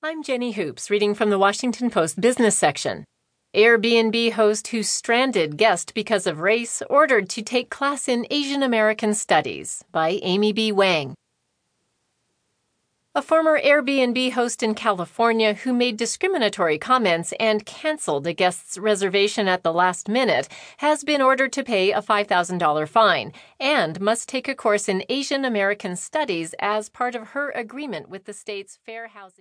I'm Jenny Hoops, reading from the Washington Post business section. Airbnb host who stranded guest because of race ordered to take class in Asian American Studies by Amy B. Wang. A former Airbnb host in California who made discriminatory comments and canceled a guest's reservation at the last minute has been ordered to pay a $5,000 fine and must take a course in Asian American Studies as part of her agreement with the state's Fair Housing.